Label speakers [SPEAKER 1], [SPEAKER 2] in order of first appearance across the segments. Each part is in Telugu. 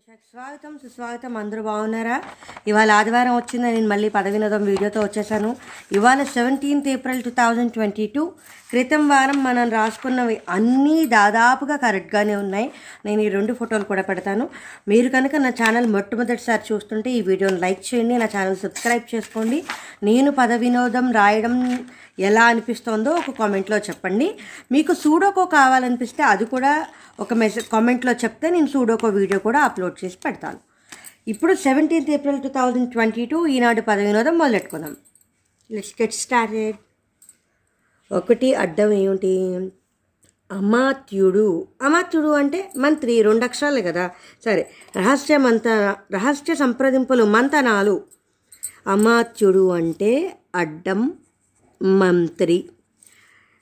[SPEAKER 1] అనుషాకి స్వాగతం సుస్వాగతం. అందరూ బాగున్నారా? ఇవాళ ఆదివారం వచ్చింది. నేను మళ్ళీ పదవినోదం వీడియోతో వచ్చేసాను. ఇవాళ seventeenth April two thousand twenty two క్రితం వారం మనం రాసుకున్నవి అన్నీ దాదాపుగా కరెక్ట్గానే ఉన్నాయి. నేను ఈ రెండు ఫోటోలు కూడా పెడతాను. మీరు కనుక నా ఛానల్ మొట్టమొదటిసారి చూస్తుంటే ఈ వీడియోని లైక్ చేయండి. నా ఛానల్ సబ్స్క్రైబ్ చేసుకోండి. నేను పద వినోదం రాయడం ఎలా అనిపిస్తోందో ఒక కామెంట్లో చెప్పండి. మీకు సూడోకో కావాలనిపిస్తే అది కూడా ఒక మెసేజ్ కామెంట్లో చెప్తే నేను సూడోకో వీడియో కూడా అప్లోడ్ చేసి పెడతాను. ఇప్పుడు seventeenth April two thousand twenty two Eenadu పద వినోదం మొదలెట్టుకుందాం. లెట్స్ గెట్ స్టార్టెడ్ ఒకటి అడ్డం ఏమిటి? అమాత్యుడు. అమాత్యుడు అంటే మంత్రి రెండు అక్షరాలే కదా. సరే రహస్య మంత రహస్య సంప్రదింపులు మంతనాలు. అమాత్యుడు అంటే అడ్డం మంత్రి.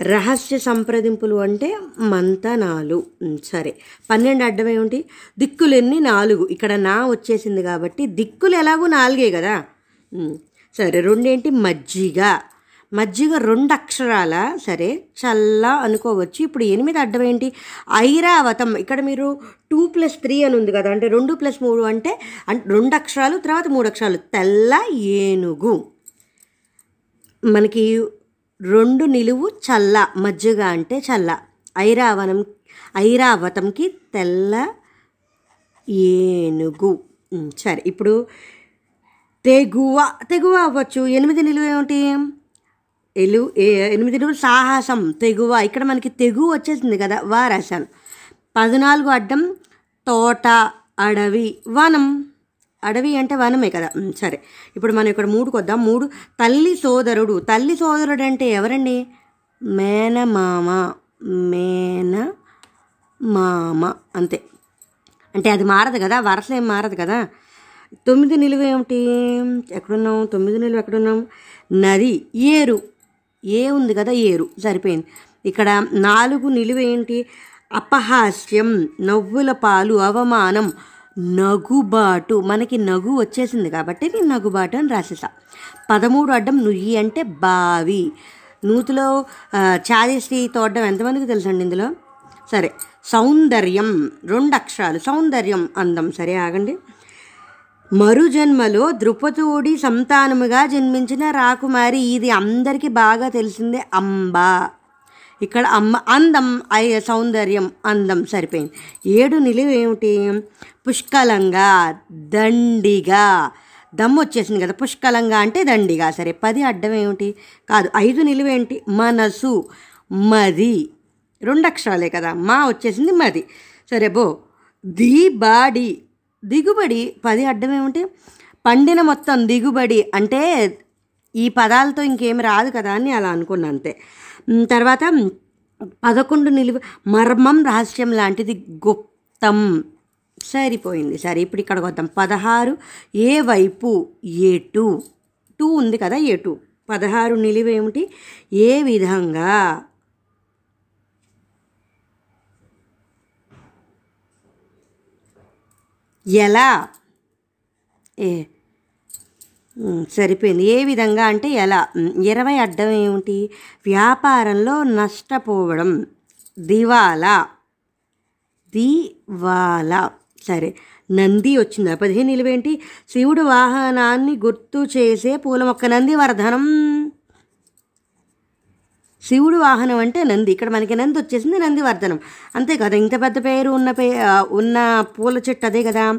[SPEAKER 1] రహస్య సంప్రదింపులు అంటే మంతనాలు సరే. పన్నెండు అడ్డం ఏమిటి? దిక్కులెన్ని నాలుగు. ఇక్కడ నా వచ్చేసింది కాబట్టి దిక్కులు ఎలాగో నాలుగే కదా. సరే. రెండేంటి? మజ్జిగ. మజ్జిగ రెండు అక్షరాల. సరే. చల్ల అనుకోవచ్చు. ఇప్పుడు ఎనిమిది అడ్డం ఏంటి? ఐరావతం. ఇక్కడ మీరు టూ ప్లస్ త్రీ అని ఉంది కదా. అంటే రెండు ప్లస్ మూడు అంటే రెండు అక్షరాలు తర్వాత మూడు అక్షరాలు. తెల్ల ఏనుగు. మనకి రెండు నిలువు చల్ల మజ్జిగ అంటే చల్ల. ఐరావనం ఐరావతంకి తెల్ల ఏనుగు. సరే ఇప్పుడు తెగువ. తెగువ అవ్వచ్చు. ఎనిమిది నిలువ ఏమిటి? ఎలు ఏ- ఎనిమిది నిలువ సాహసం తెగువ. ఇక్కడ మనకి తెగు వచ్చేసింది కదా వా రాశాను పద్నాలుగు అడ్డం తోట అడవి వనం. అడవి అంటే వనమే కదా. సరే. ఇప్పుడు మనం ఇక్కడ మూడుకు వద్దాం. మూడు తల్లి సోదరుడు. తల్లి సోదరుడు అంటే ఎవరండి మేనమామ మేన మామ. అంతే. అంటే అది మారదు కదా. వరస ఏం మారదు కదా. తొమ్మిది నిలువ ఏమిటి? ఎక్కడున్నాం తొమ్మిది నిలువ ఎక్కడున్నాం నది. ఏరు. ఏ ఉంది కదా? ఏరు. సరిపోయింది. ఇక్కడ నాలుగు నిలువ ఏంటి? అపహాస్యం నవ్వుల పాలు అవమానం నగుబాటు. మనకి నగు వచ్చేసింది కాబట్టి నేను నగుబాటు అని రాసేసా. పదమూడు అడ్డం నుయ్యి అంటే బావి. నూతిలో చాదిశ్రీ తోడడం ఎంతమందికి తెలుసండి ఇందులో? సరే సౌందర్యం. రెండు అక్షరాలు. సౌందర్యం అందం. సరే ఆగండి. మరుజన్మలో ద్రుపదుడి సంతానముగా జన్మించిన రాకుమారి. ఇది అందరికీ బాగా తెలిసిందే అంబా. ఇక్కడ అమ్మ అందం అయ్య సౌందర్యం అందం సరిపోయింది. ఏడు నిలువ ఏమిటి? పుష్కలంగా దండిగా. దమ్ వచ్చేసింది కదా పుష్కలంగా అంటే దండిగా. సరే పది అడ్డం ఏమిటి? కాదు ఐదు నిలువేంటి మనసు మది. రెండు అక్షరాలే కదా మా వచ్చేసింది మది. సరే బో. ది బాడి దిగుబడి పది అడ్డం ఏమిటి? పండిన మొత్తం దిగుబడి అంటే ఈ పదాలతో ఇంకేం రాదు కదా అని అలా అనుకున్నా అంతే. తర్వాత పదకొండు నిలువ మర్మం రహస్యం లాంటిది గుప్తం. సరిపోయింది సరే. ఇప్పుడు ఇక్కడికి వద్దాం. పదహారు ఏ వైపు? ఏ టూ. టూ ఉంది కదా ఏ టూ. పదహారు నిలువేమిటి ఏ విధంగా? ఎలా? ఏ సరిపోయింది. ఏ విధంగా అంటే ఎలా? ఇరవై అడ్డం ఏమిటి? వ్యాపారంలో నష్టపోవడం. దివాలా దివాలా సరే నంది వచ్చింది? పదిహేను నిలువేంటి? శివుడు వాహనాన్ని గుర్తు చేసే పూల మొక్క నంది వర్ధనం. శివుడు వాహనం అంటే నంది. ఇక్కడ మనకి నంది వచ్చేసింది నందివర్ధనం. అంతే కదా ఇంత పెద్ద పేరు ఉన్న పే ఉన్న పూల చెట్టు అదే కదా.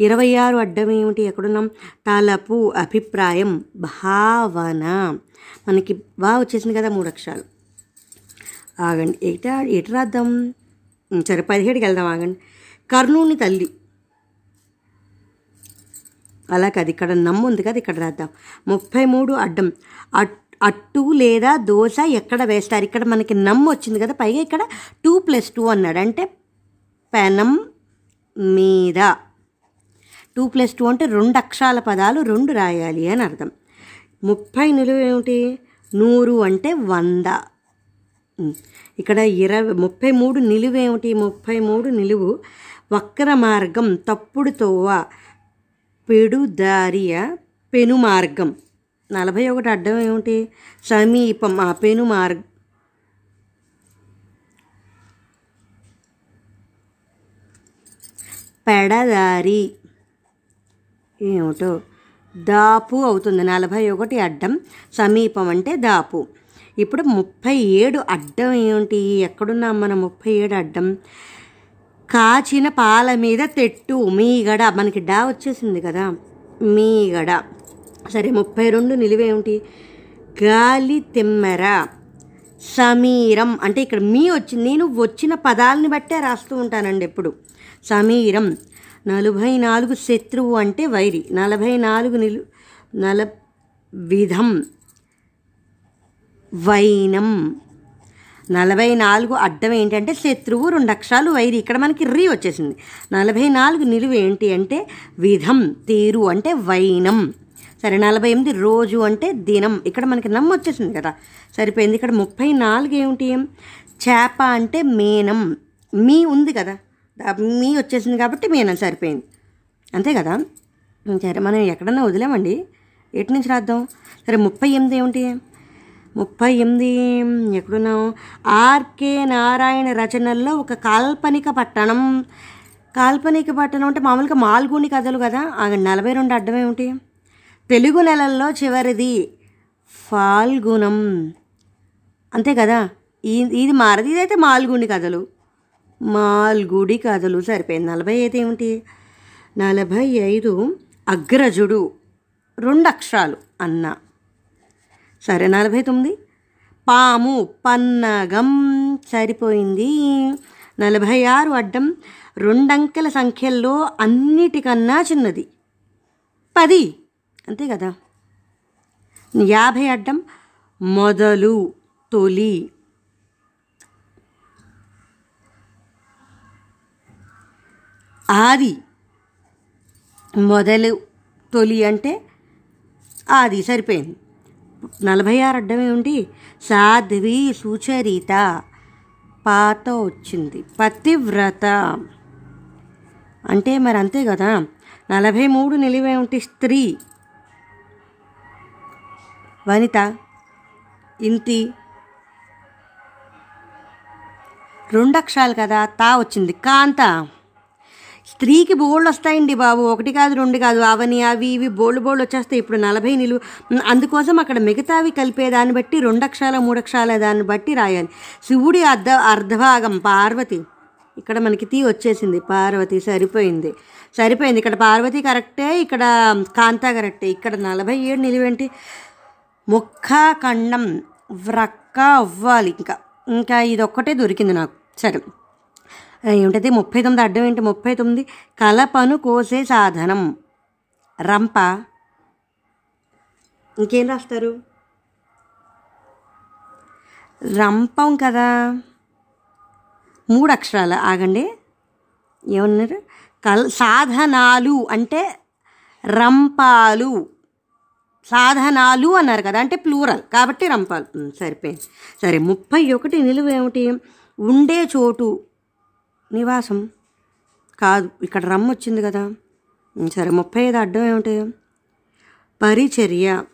[SPEAKER 1] ఇరవై ఆరు అడ్డం ఏమిటి ఎక్కడున్నాం? తలపు అభిప్రాయం భావన. మనకి బా వచ్చేసింది కదా మూడు అక్షరాలు. ఆగండి ఎట ఎటు రాద్దాం? సరే పదిహేడుకి వెళ్దాం ఆగండి. కర్ణుని తల్లి. అలా కాదు ఇక్కడ నమ్ము ఉంది కదా ఇక్కడ రాద్దాం. ముప్పై మూడు అడ్డం. అట్ అట్టు లేదా దోశ ఎక్కడ వేస్తారు? ఇక్కడ మనకి నమ్ వచ్చింది కదా పైగా ఇక్కడ టూ ప్లస్ టూ అన్నాడు. అంటే పెనం మీద. టూ ప్లస్ టూ అంటే రెండు అక్షరాల పదాలు రెండు రాయాలి అని అర్థం. ముప్పై నిలువ ఏమిటి? నూరు అంటే వంద. ఇక్కడ ఇరవై ముప్పై మూడు నిలువ ఏమిటి? ముప్పై మూడు నిలువు. వక్ర మార్గం తప్పుడు తోవ పెడుదారియ పెను మార్గం నలభై ఒకటి అడ్డం ఏమిటి? సమీపం ఆ పేను మార్గం పెడదారి. ఏమిటో? దాపు అవుతుంది. నలభై ఒకటి అడ్డం సమీపం అంటే దాపు. ఇప్పుడు ముప్పై ఏడు అడ్డం ఏమిటి? ఎక్కడున్నాం మనం? ముప్పై ఏడు అడ్డం. కాచిన పాల మీద తెట్టు. మీగడ. మనకి డా వచ్చేసింది కదా. మీగడ. సరే ముప్పై రెండు నిలువేమిటి గాలి తిమ్మెర సమీరం. అంటే ఇక్కడ మీ వచ్చి నేను వచ్చిన పదాలని బట్టే రాస్తూ ఉంటానండి ఎప్పుడు. సమీరం నలభై నాలుగు శత్రువు అంటే వైరి నలభై నాలుగు నిలు నల విధం వైనం. నలభై నాలుగు అడ్డం ఏంటంటే శత్రువు రెండు అక్షరాలు వైరి. ఇక్కడ మనకి రీ వచ్చేసింది. నలభై నాలుగు నిలువ ఏంటి అంటే విధం తీరు అంటే వైనం. సరే నలభై ఎనిమిది రోజు అంటే దినం. ఇక్కడ మనకి నమ్మ వచ్చేసింది కదా. సరిపోయింది. ఇక్కడ ముప్పై నాలుగు ఏమిటి? చేప అంటే మేనం. మీ ఉంది కదా. మీ వచ్చేసింది కాబట్టి మేనం సరిపోయింది. అంతే కదా? సరే మనం ఎక్కడన్నా వదిలేమండి. ఎటు నుంచి రాద్దాం? సరే ముప్పై ఎనిమిది ఏమిటి? ముప్పై ఎనిమిది ఎక్కడున్నాం ఆర్కే నారాయణ రచనల్లో ఒక కాల్పనిక పట్టణం. కాల్పనిక పట్టణం అంటే మామూలుగా మాల్గుని కథలు కదా. నలభై రెండు అడ్డం ఏమిటి? తెలుగు నెలల్లో చివరిది ఫాల్గుణం. అంతే కదా? ఈ ఇది మారది ఇదైతే మాల్గుడి కథలు. మాల్గుడి కథలు సరిపోయింది. నలభై ఐదు ఏమిటి? నలభై ఐదు అగ్రజుడు రెండు అక్షరాలు అన్న. సరే నలభై తొమ్మిది. పాము పన్నగం సరిపోయింది. నలభై ఆరు అడ్డం రెండంకెల సంఖ్యల్లో అన్నిటికన్నా చిన్నది. పది. అంతే కదా? యాభై అడ్డం మొదలు తొలి. ఆది మొదలు తొలి అంటే ఆది సరిపోయింది. నలభై ఆరు అడ్డం ఏమిటి సాధ్వి సుచరిత పాత వచ్చింది. పతివ్రత. అంటే మరి అంతే కదా? నలభై మూడు నిలువేమిటి స్త్రీ. వనిత ఇంతి రెండు అక్షరాలు కదా తా వచ్చింది. కాంత స్త్రీకి బోళ్ళు వస్తాయండి బాబు. ఒకటి కాదు రెండు కాదు. అవని అవి ఇవి బోల్డ్ బోల్డ్ వచ్చేస్తాయి. ఇప్పుడు నలభై నిలువు అందుకోసం అక్కడ మిగతావి కలిపే దాన్ని బట్టి రెండు అక్షరాల మూడు అక్షరాల దాన్ని బట్టి రాయాలి. శివుడి అర్ధ అర్ధభాగం పార్వతి. ఇక్కడ మనకి తీ వచ్చేసింది. పార్వతి సరిపోయింది. సరిపోయింది. ఇక్కడ పార్వతి కరెక్టే ఇక్కడ కాంత కరెక్టే. ఇక్కడ నలభై ఏడు నిలువేంటి? ముఖఖండం వ్రక్క అవ్వాలి. ఇంకా ఇంకా ఇది ఒక్కటే దొరికింది నాకు. సరే. ఏమిటది? ముప్పై తొమ్మిది అడ్డం ఏంటి? ముప్పై తొమ్మిది కలపను కోసే సాధనం. రంప. ఇంకేం రాస్తారు? రంపం కదా. మూడు అక్షరాలు ఆగండి. ఏమన్నారు? కల్ సాధనాలు అంటే రంపాలు. సాధనాలు అన్నారు కదా అంటే ప్లూరల్. కాబట్టి రంపాలు. సరిపోయింది. సరే ముప్పై ఒకటి నిలువ ఏమిటి? ఉండే చోటు నివాసం కాదు. ఇక్కడ రమ్ వచ్చింది కదా. సరే ముప్పై ఐదు అడ్డం ఏమిటి? పరిచర్య.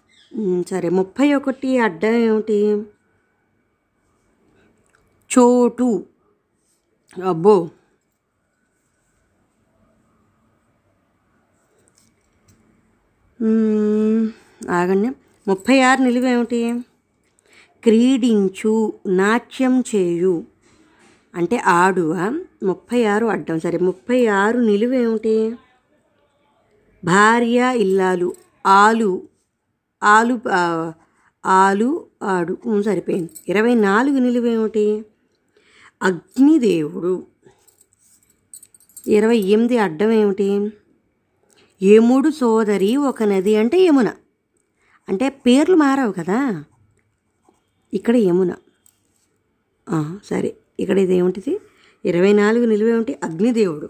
[SPEAKER 1] సరే ముప్పై ఒకటి అడ్డం ఏమిటి? చోటు. అబ్బో. ఆగండి. ముప్పై ఆరు నిలువేమిటి క్రీడించు నాట్యం చేయు. అంటే ఆడువ? ముప్పై ఆరు అడ్డం. సరే ముప్పై ఆరు నిలువేమిటి భార్య ఇల్లాలు ఆలు ఆలు ఆలు ఆడు. సరిపోయింది. ఇరవై నాలుగు నిలువేమిటి అగ్నిదేవుడు. ఇరవై ఎనిమిది అడ్డం ఏమిటి? యముడు సోదరి ఒక నది అంటే యమున. అంటే పేర్లు మారవు కదా. ఇక్కడ యమున. సరే. ఇక్కడ ఇది ఏమిటిది? ఇరవై నాలుగు నిలువేమిటి అగ్నిదేవుడు.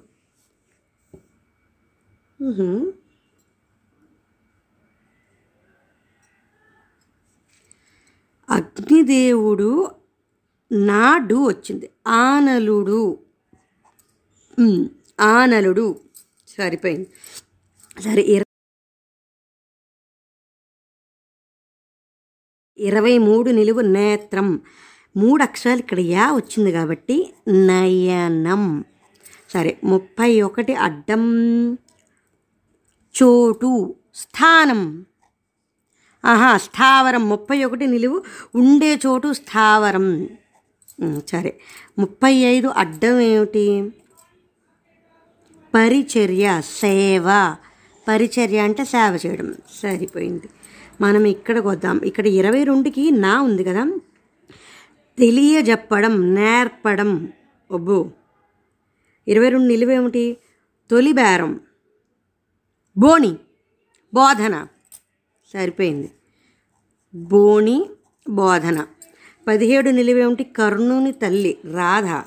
[SPEAKER 1] అగ్నిదేవుడు నాడు వచ్చింది. ఆనలుడు. ఆనలుడు. సరిపోయింది. సరే ఇరవై మూడు నిలువు నేత్రం. మూడు అక్షరాలు ఇక్కడ యా వచ్చింది కాబట్టి నయనం. సరే ముప్పై ఒకటి అడ్డం. చోటు. స్థానం. ఆహా స్థావరం. ముప్పై ఒకటి నిలువు ఉండే చోటు స్థావరం. సరే. ముప్పై ఐదు అడ్డం ఏమిటి? పరిచర్య సేవ. పరిచర్య అంటే సేవ చేయడం. సరిపోయింది. మనం ఇక్కడికి వద్దాం ఇక్కడ ఇరవై రెండుకి నా ఉంది కదా. తెలియజెప్పడం నేర్పడం. ఒబ్బు ఇరవై రెండు నిలువేమిటి తొలి బేరం. బోని. బోధన. సరిపోయింది. బోని బోధన. పదిహేడు నిలువేమిటి కర్ణుని తల్లి రాధ.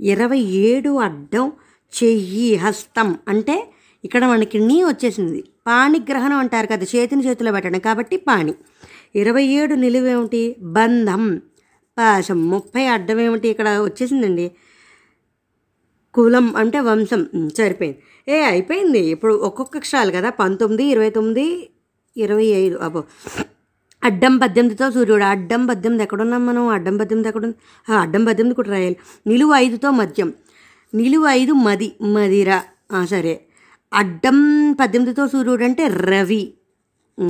[SPEAKER 1] ఇరవై ఏడు అడ్డం చెయ్యి హస్తం. అంటే ఇక్కడ మనకి నీ వచ్చేసింది. పాణిగ్రహణం అంటారు కదా చేతిని చేతిలో పెట్టడం. కాబట్టి పాణి. ఇరవై ఏడు నిలువేమిటి? బంధం. పాశం. ముప్పై అడ్డం ఏమిటి ఇక్కడ వచ్చేసిందండి? కులం అంటే వంశం. సరిపోయింది. ఏ అయిపోయింది. ఇప్పుడు ఒక్కొక్క అక్షరాలు కదా. పంతొమ్మిది ఇరవై తొమ్మిది ఇరవై ఐదు. అబ్బో. అడ్డం పద్దెనిమిదితో సూర్యుడు. అడ్డం పద్దెనిమిది ఎక్కడున్నాం మనం? అడ్డం పద్దెనిమిది ఎక్కడ అడ్డం పద్దెనిమిది కూడా రాయాలి. నిలువు ఐదుతో మద్యం నిలువు ఐదు మది మదిర. సరే. అడ్డం పద్దెనిమిదితో సూర్యుడు అంటే రవి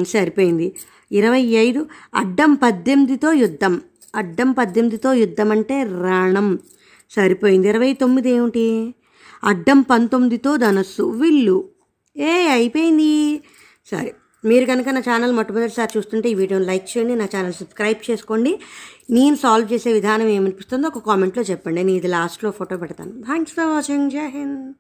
[SPEAKER 1] సరిపోయింది. ఇరవై ఐదు అడ్డం పద్దెనిమిదితో యుద్ధం. అడ్డం పద్దెనిమిదితో యుద్ధం అంటే రణం. సరిపోయింది. ఇరవై తొమ్మిది ఏమిటి? అడ్డం పంతొమ్మిదితో ధనస్సు. విల్లు. ఏ అయిపోయింది. సరే మీరు కనుక నా ఛానల్ మొట్టమొదటిసారి చూస్తుంటే ఈ వీడియోని లైక్ చేయండి నా ఛానల్ సబ్స్క్రైబ్ చేసుకోండి. నేను సాల్వ్ చేసే విధానం ఏమనిపిస్తుందో ఒక కామెంట్లో చెప్పండి. నేను ఇది లాస్ట్లో ఫోటో పెడతాను. Thanks for watching. జై హింద్.